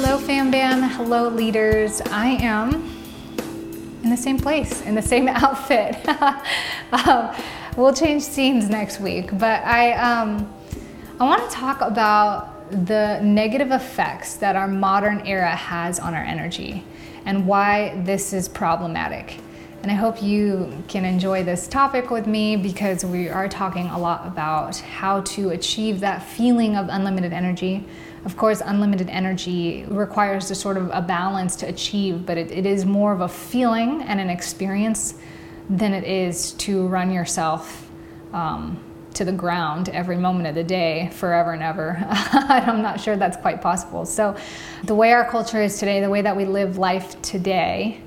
Hello, fam bam. Hello, leaders. I am in the same place, in the same outfit. um, we'll change scenes next week, but I, um, I want to talk about the negative effects that our modern era has on our energy and why this is problematic. And I hope you can enjoy this topic with me because we are talking a lot about how to achieve that feeling of unlimited energy. Of course, unlimited energy requires a sort of a balance to achieve, but it, it is more of a feeling and an experience than it is to run yourself um, to the ground every moment of the day, forever and ever. I'm not sure that's quite possible. So, the way our culture is today, the way that we live life today,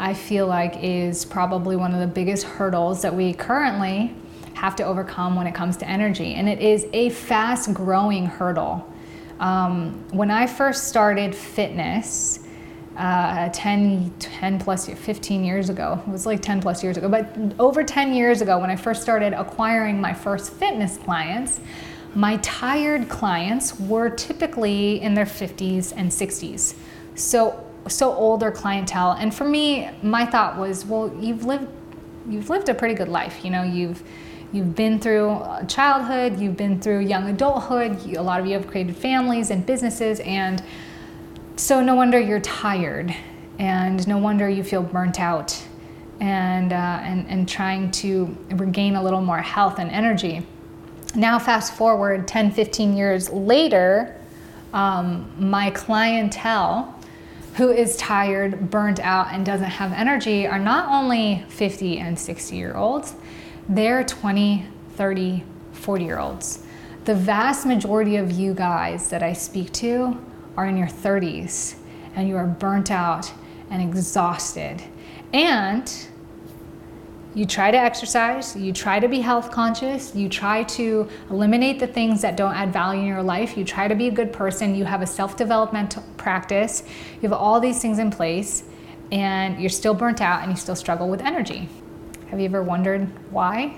I feel like is probably one of the biggest hurdles that we currently have to overcome when it comes to energy. And it is a fast growing hurdle. Um, when I first started fitness, uh, 10, 10 plus 15 years ago, it was like 10 plus years ago, but over 10 years ago, when I first started acquiring my first fitness clients, my tired clients were typically in their 50s and 60s. So so older clientele. And for me, my thought was, well, you've lived you've lived a pretty good life. You know, you've you've been through childhood, you've been through young adulthood. You, a lot of you have created families and businesses, and so no wonder you're tired, and no wonder you feel burnt out, and uh, and and trying to regain a little more health and energy. Now, fast forward 10, 15 years later, um, my clientele who is tired, burnt out, and doesn't have energy are not only 50 and 60 year olds, they're 20, 30, 40 year olds. The vast majority of you guys that I speak to are in your 30s and you are burnt out and exhausted. And you try to exercise, you try to be health conscious, you try to eliminate the things that don't add value in your life, you try to be a good person, you have a self developmental practice, you have all these things in place, and you're still burnt out and you still struggle with energy. Have you ever wondered why?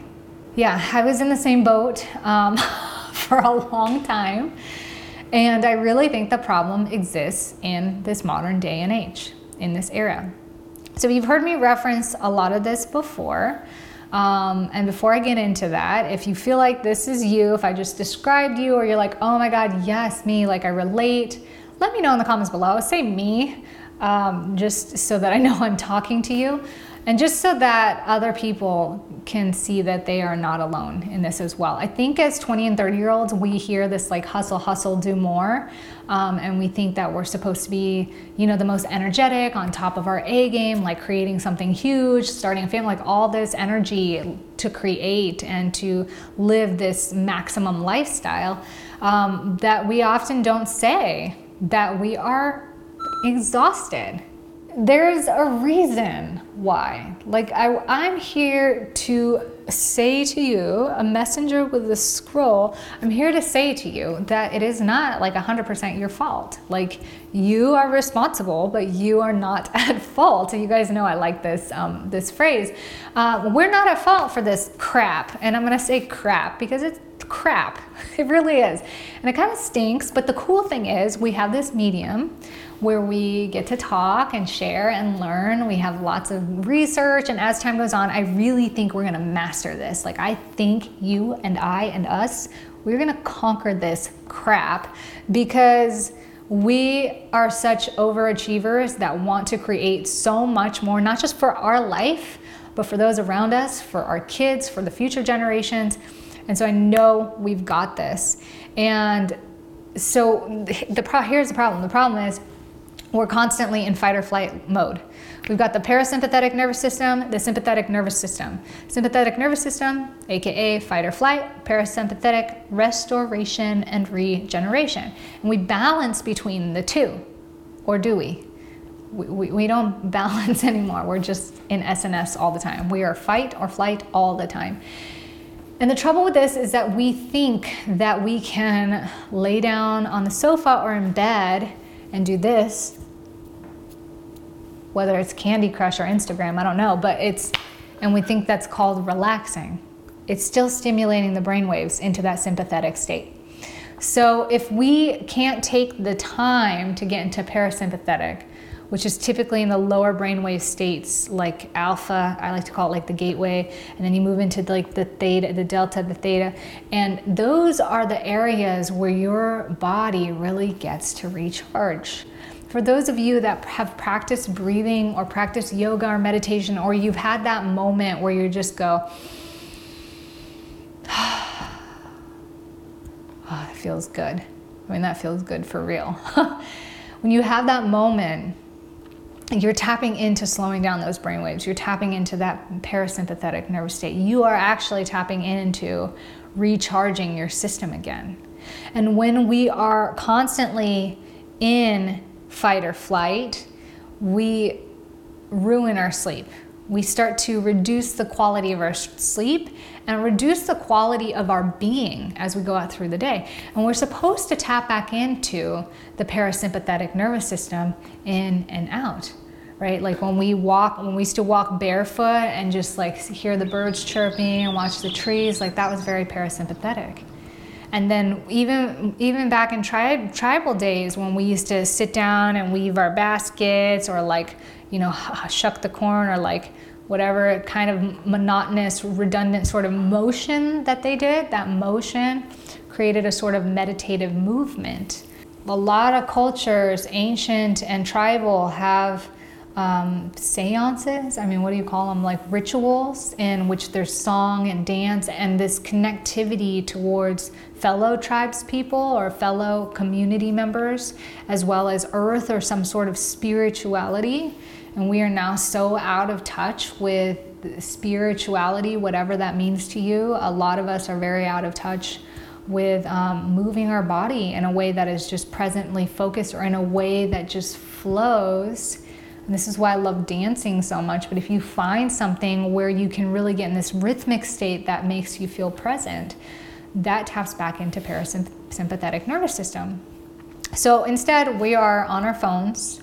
Yeah, I was in the same boat um, for a long time, and I really think the problem exists in this modern day and age, in this era. So you've heard me reference a lot of this before. Um, and before I get into that, if you feel like this is you, if I just described you, or you're like, oh my God, yes, me, like I relate, let me know in the comments below. Say me, um, just so that I know I'm talking to you. And just so that other people can see that they are not alone in this as well. I think as 20 and 30 year olds, we hear this like hustle, hustle, do more. Um, and we think that we're supposed to be, you know, the most energetic, on top of our A game, like creating something huge, starting a family, like all this energy to create and to live this maximum lifestyle um, that we often don't say that we are exhausted there's a reason why. Like, I, I'm here to say to you, a messenger with a scroll, I'm here to say to you that it is not like 100% your fault. Like, you are responsible, but you are not at fault. And You guys know I like this, um, this phrase. Uh, we're not at fault for this crap. And I'm gonna say crap because it's crap. It really is. And it kind of stinks, but the cool thing is we have this medium where we get to talk and share and learn. We have lots of research, and as time goes on, I really think we're gonna master this. Like, I think you and I and us, we're gonna conquer this crap because we are such overachievers that want to create so much more, not just for our life, but for those around us, for our kids, for the future generations. And so I know we've got this. And so the pro- here's the problem. The problem is we're constantly in fight or flight mode. We've got the parasympathetic nervous system, the sympathetic nervous system. Sympathetic nervous system, aka fight or flight, parasympathetic restoration and regeneration. And we balance between the two, or do we? We, we, we don't balance anymore. We're just in SNS all the time. We are fight or flight all the time. And the trouble with this is that we think that we can lay down on the sofa or in bed and do this, whether it's Candy Crush or Instagram, I don't know, but it's, and we think that's called relaxing. It's still stimulating the brain waves into that sympathetic state. So if we can't take the time to get into parasympathetic, which is typically in the lower brainwave states like alpha, I like to call it like the gateway, and then you move into like the theta, the delta, the theta, and those are the areas where your body really gets to recharge. For those of you that have practiced breathing or practiced yoga or meditation, or you've had that moment where you just go, ah, oh, that feels good. I mean, that feels good for real. when you have that moment you're tapping into slowing down those brain waves. You're tapping into that parasympathetic nervous state. You are actually tapping into recharging your system again. And when we are constantly in fight or flight, we ruin our sleep. We start to reduce the quality of our sleep and reduce the quality of our being as we go out through the day. And we're supposed to tap back into the parasympathetic nervous system in and out right? Like when we walk, when we used to walk barefoot and just like hear the birds chirping and watch the trees, like that was very parasympathetic. And then even even back in tri- tribal days when we used to sit down and weave our baskets or like you know shuck the corn or like whatever kind of monotonous redundant sort of motion that they did, that motion created a sort of meditative movement. A lot of cultures, ancient and tribal, have um, seances. I mean, what do you call them? Like rituals in which there's song and dance and this connectivity towards fellow tribes people or fellow community members, as well as earth or some sort of spirituality. And we are now so out of touch with spirituality, whatever that means to you. A lot of us are very out of touch with um, moving our body in a way that is just presently focused or in a way that just flows and this is why I love dancing so much. But if you find something where you can really get in this rhythmic state that makes you feel present, that taps back into parasympathetic nervous system. So instead, we are on our phones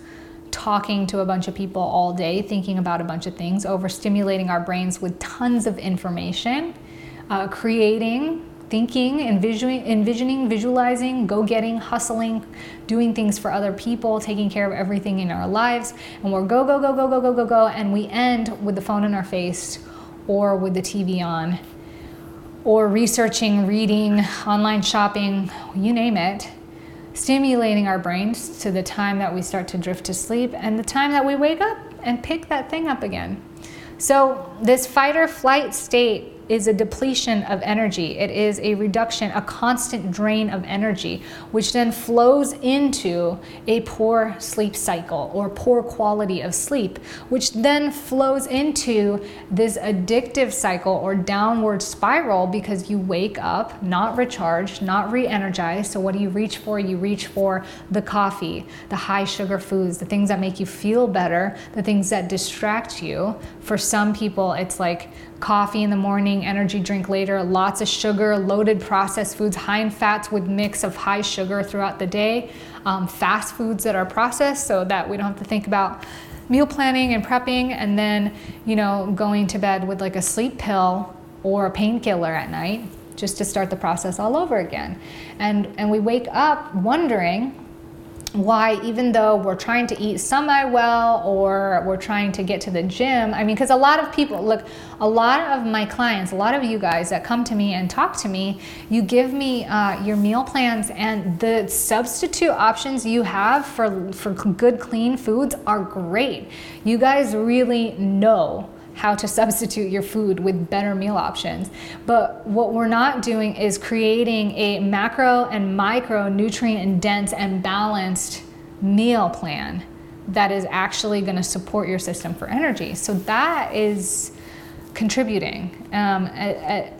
talking to a bunch of people all day, thinking about a bunch of things, overstimulating our brains with tons of information, uh, creating thinking, envisioning, envisioning, visualizing, go getting, hustling, doing things for other people, taking care of everything in our lives. And we're go, go, go, go, go, go, go, go. And we end with the phone in our face or with the TV on or researching, reading, online shopping, you name it, stimulating our brains to the time that we start to drift to sleep and the time that we wake up and pick that thing up again. So, this fight or flight state is a depletion of energy. It is a reduction, a constant drain of energy, which then flows into a poor sleep cycle or poor quality of sleep, which then flows into this addictive cycle or downward spiral because you wake up not recharged, not re energized. So, what do you reach for? You reach for the coffee, the high sugar foods, the things that make you feel better, the things that distract you. For some people, it's like coffee in the morning, energy drink later, lots of sugar, loaded processed foods, high in fats with mix of high sugar throughout the day, um, fast foods that are processed so that we don't have to think about meal planning and prepping and then, you know, going to bed with like a sleep pill or a painkiller at night just to start the process all over again. And and we wake up wondering why even though we're trying to eat semi well or we're trying to get to the gym i mean because a lot of people look a lot of my clients a lot of you guys that come to me and talk to me you give me uh, your meal plans and the substitute options you have for for good clean foods are great. You guys really know how to substitute your food with better meal options. But what we're not doing is creating a macro and micro nutrient dense and balanced meal plan that is actually going to support your system for energy. So that is contributing. Um,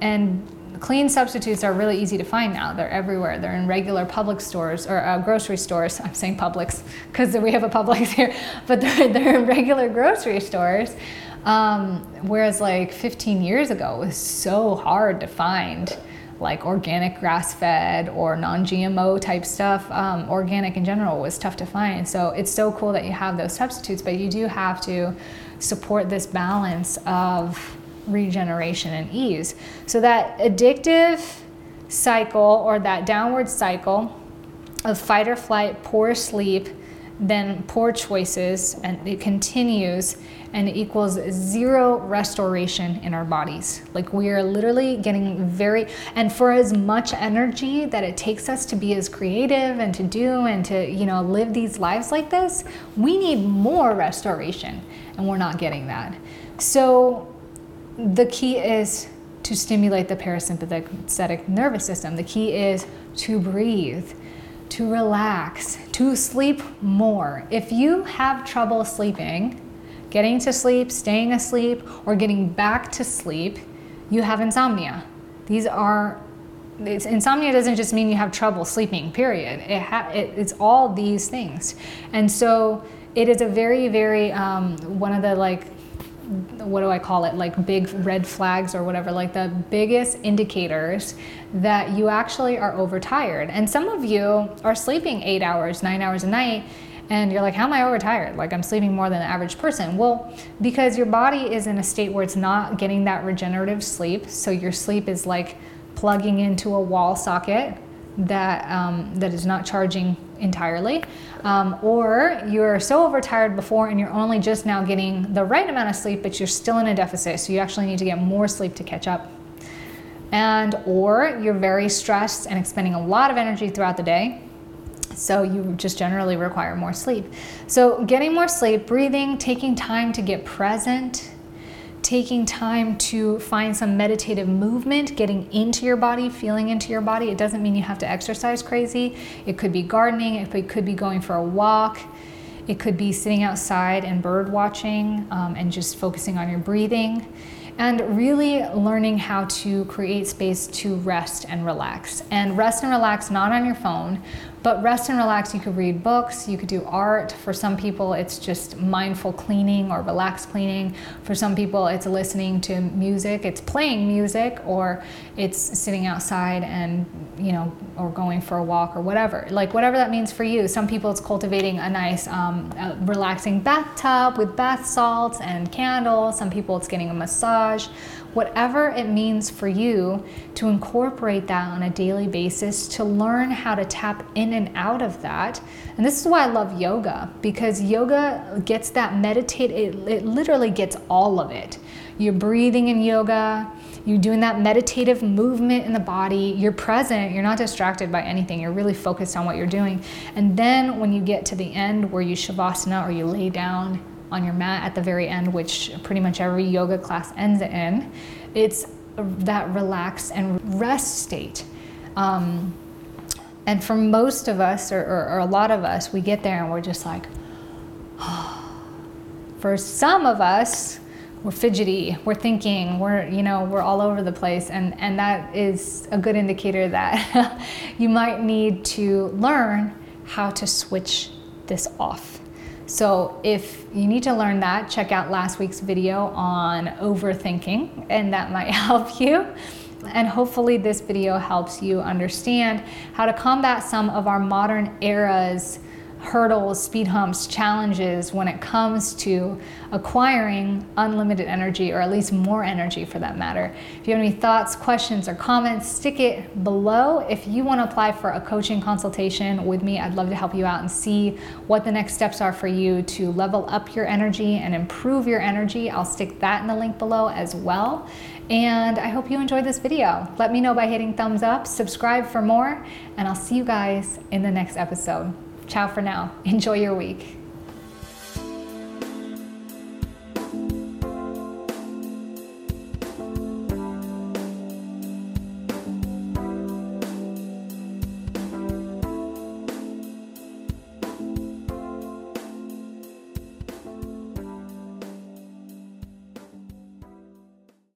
and clean substitutes are really easy to find now. They're everywhere. They're in regular public stores or uh, grocery stores. I'm saying Publix because we have a Publix here, but they're, they're in regular grocery stores. Um, whereas like 15 years ago, it was so hard to find like organic grass fed or non GMO type stuff. Um, organic in general was tough to find. So it's so cool that you have those substitutes, but you do have to support this balance of regeneration and ease. So that addictive cycle or that downward cycle of fight or flight, poor sleep, then poor choices, and it continues and equals zero restoration in our bodies. Like we are literally getting very, and for as much energy that it takes us to be as creative and to do and to, you know, live these lives like this, we need more restoration and we're not getting that. So the key is to stimulate the parasympathetic nervous system. The key is to breathe, to relax, to sleep more. If you have trouble sleeping, getting to sleep, staying asleep, or getting back to sleep, you have insomnia. These are insomnia doesn't just mean you have trouble sleeping. Period. It, it it's all these things, and so it is a very, very um, one of the like what do I call it, like big red flags or whatever, like the biggest indicators that you actually are overtired. And some of you are sleeping eight hours, nine hours a night, and you're like, how am I overtired? Like I'm sleeping more than the average person. Well, because your body is in a state where it's not getting that regenerative sleep. So your sleep is like plugging into a wall socket that um, that is not charging entirely, um, or you're so overtired before and you're only just now getting the right amount of sleep, but you're still in a deficit, so you actually need to get more sleep to catch up. And or you're very stressed and expending a lot of energy throughout the day, so you just generally require more sleep. So getting more sleep, breathing, taking time to get present, taking time to find some meditative movement, getting into your body, feeling into your body. It doesn't mean you have to exercise crazy. It could be gardening, it could be going for a walk. It could be sitting outside and bird watching um, and just focusing on your breathing and really learning how to create space to rest and relax. And rest and relax not on your phone, but rest and relax, you could read books, you could do art. For some people, it's just mindful cleaning or relaxed cleaning. For some people, it's listening to music, it's playing music, or it's sitting outside and, you know, or going for a walk or whatever. Like, whatever that means for you. Some people, it's cultivating a nice, um, a relaxing bathtub with bath salts and candles. Some people, it's getting a massage whatever it means for you to incorporate that on a daily basis to learn how to tap in and out of that. And this is why I love yoga because yoga gets that meditate, it, it literally gets all of it. You're breathing in yoga, you're doing that meditative movement in the body, you're present, you're not distracted by anything, you're really focused on what you're doing. And then when you get to the end where you shavasana or you lay down, on your mat at the very end, which pretty much every yoga class ends in, it's that relaxed and rest state. Um, and for most of us, or, or, or, a lot of us, we get there and we're just like, for some of us, we're fidgety, we're thinking, we're, you know, we're all over the place. And, and that is a good indicator that you might need to learn how to switch this off. So if you need to learn that, check out last week's video on overthinking and that might help you. And hopefully this video helps you understand how to combat some of our modern era's hurdles, speed humps, challenges when it comes to acquiring unlimited energy or at least more energy for that matter. If you have any thoughts, questions, or comments, stick it below. If you want to apply for a coaching consultation with me, I'd love to help you out and see what the next steps are for you to level up your energy and improve your energy. I'll stick that in the link below as well. And I hope you enjoyed this video. Let me know by hitting thumbs up, subscribe for more, and I'll see you guys in the next episode. Ciao for now. Enjoy your week.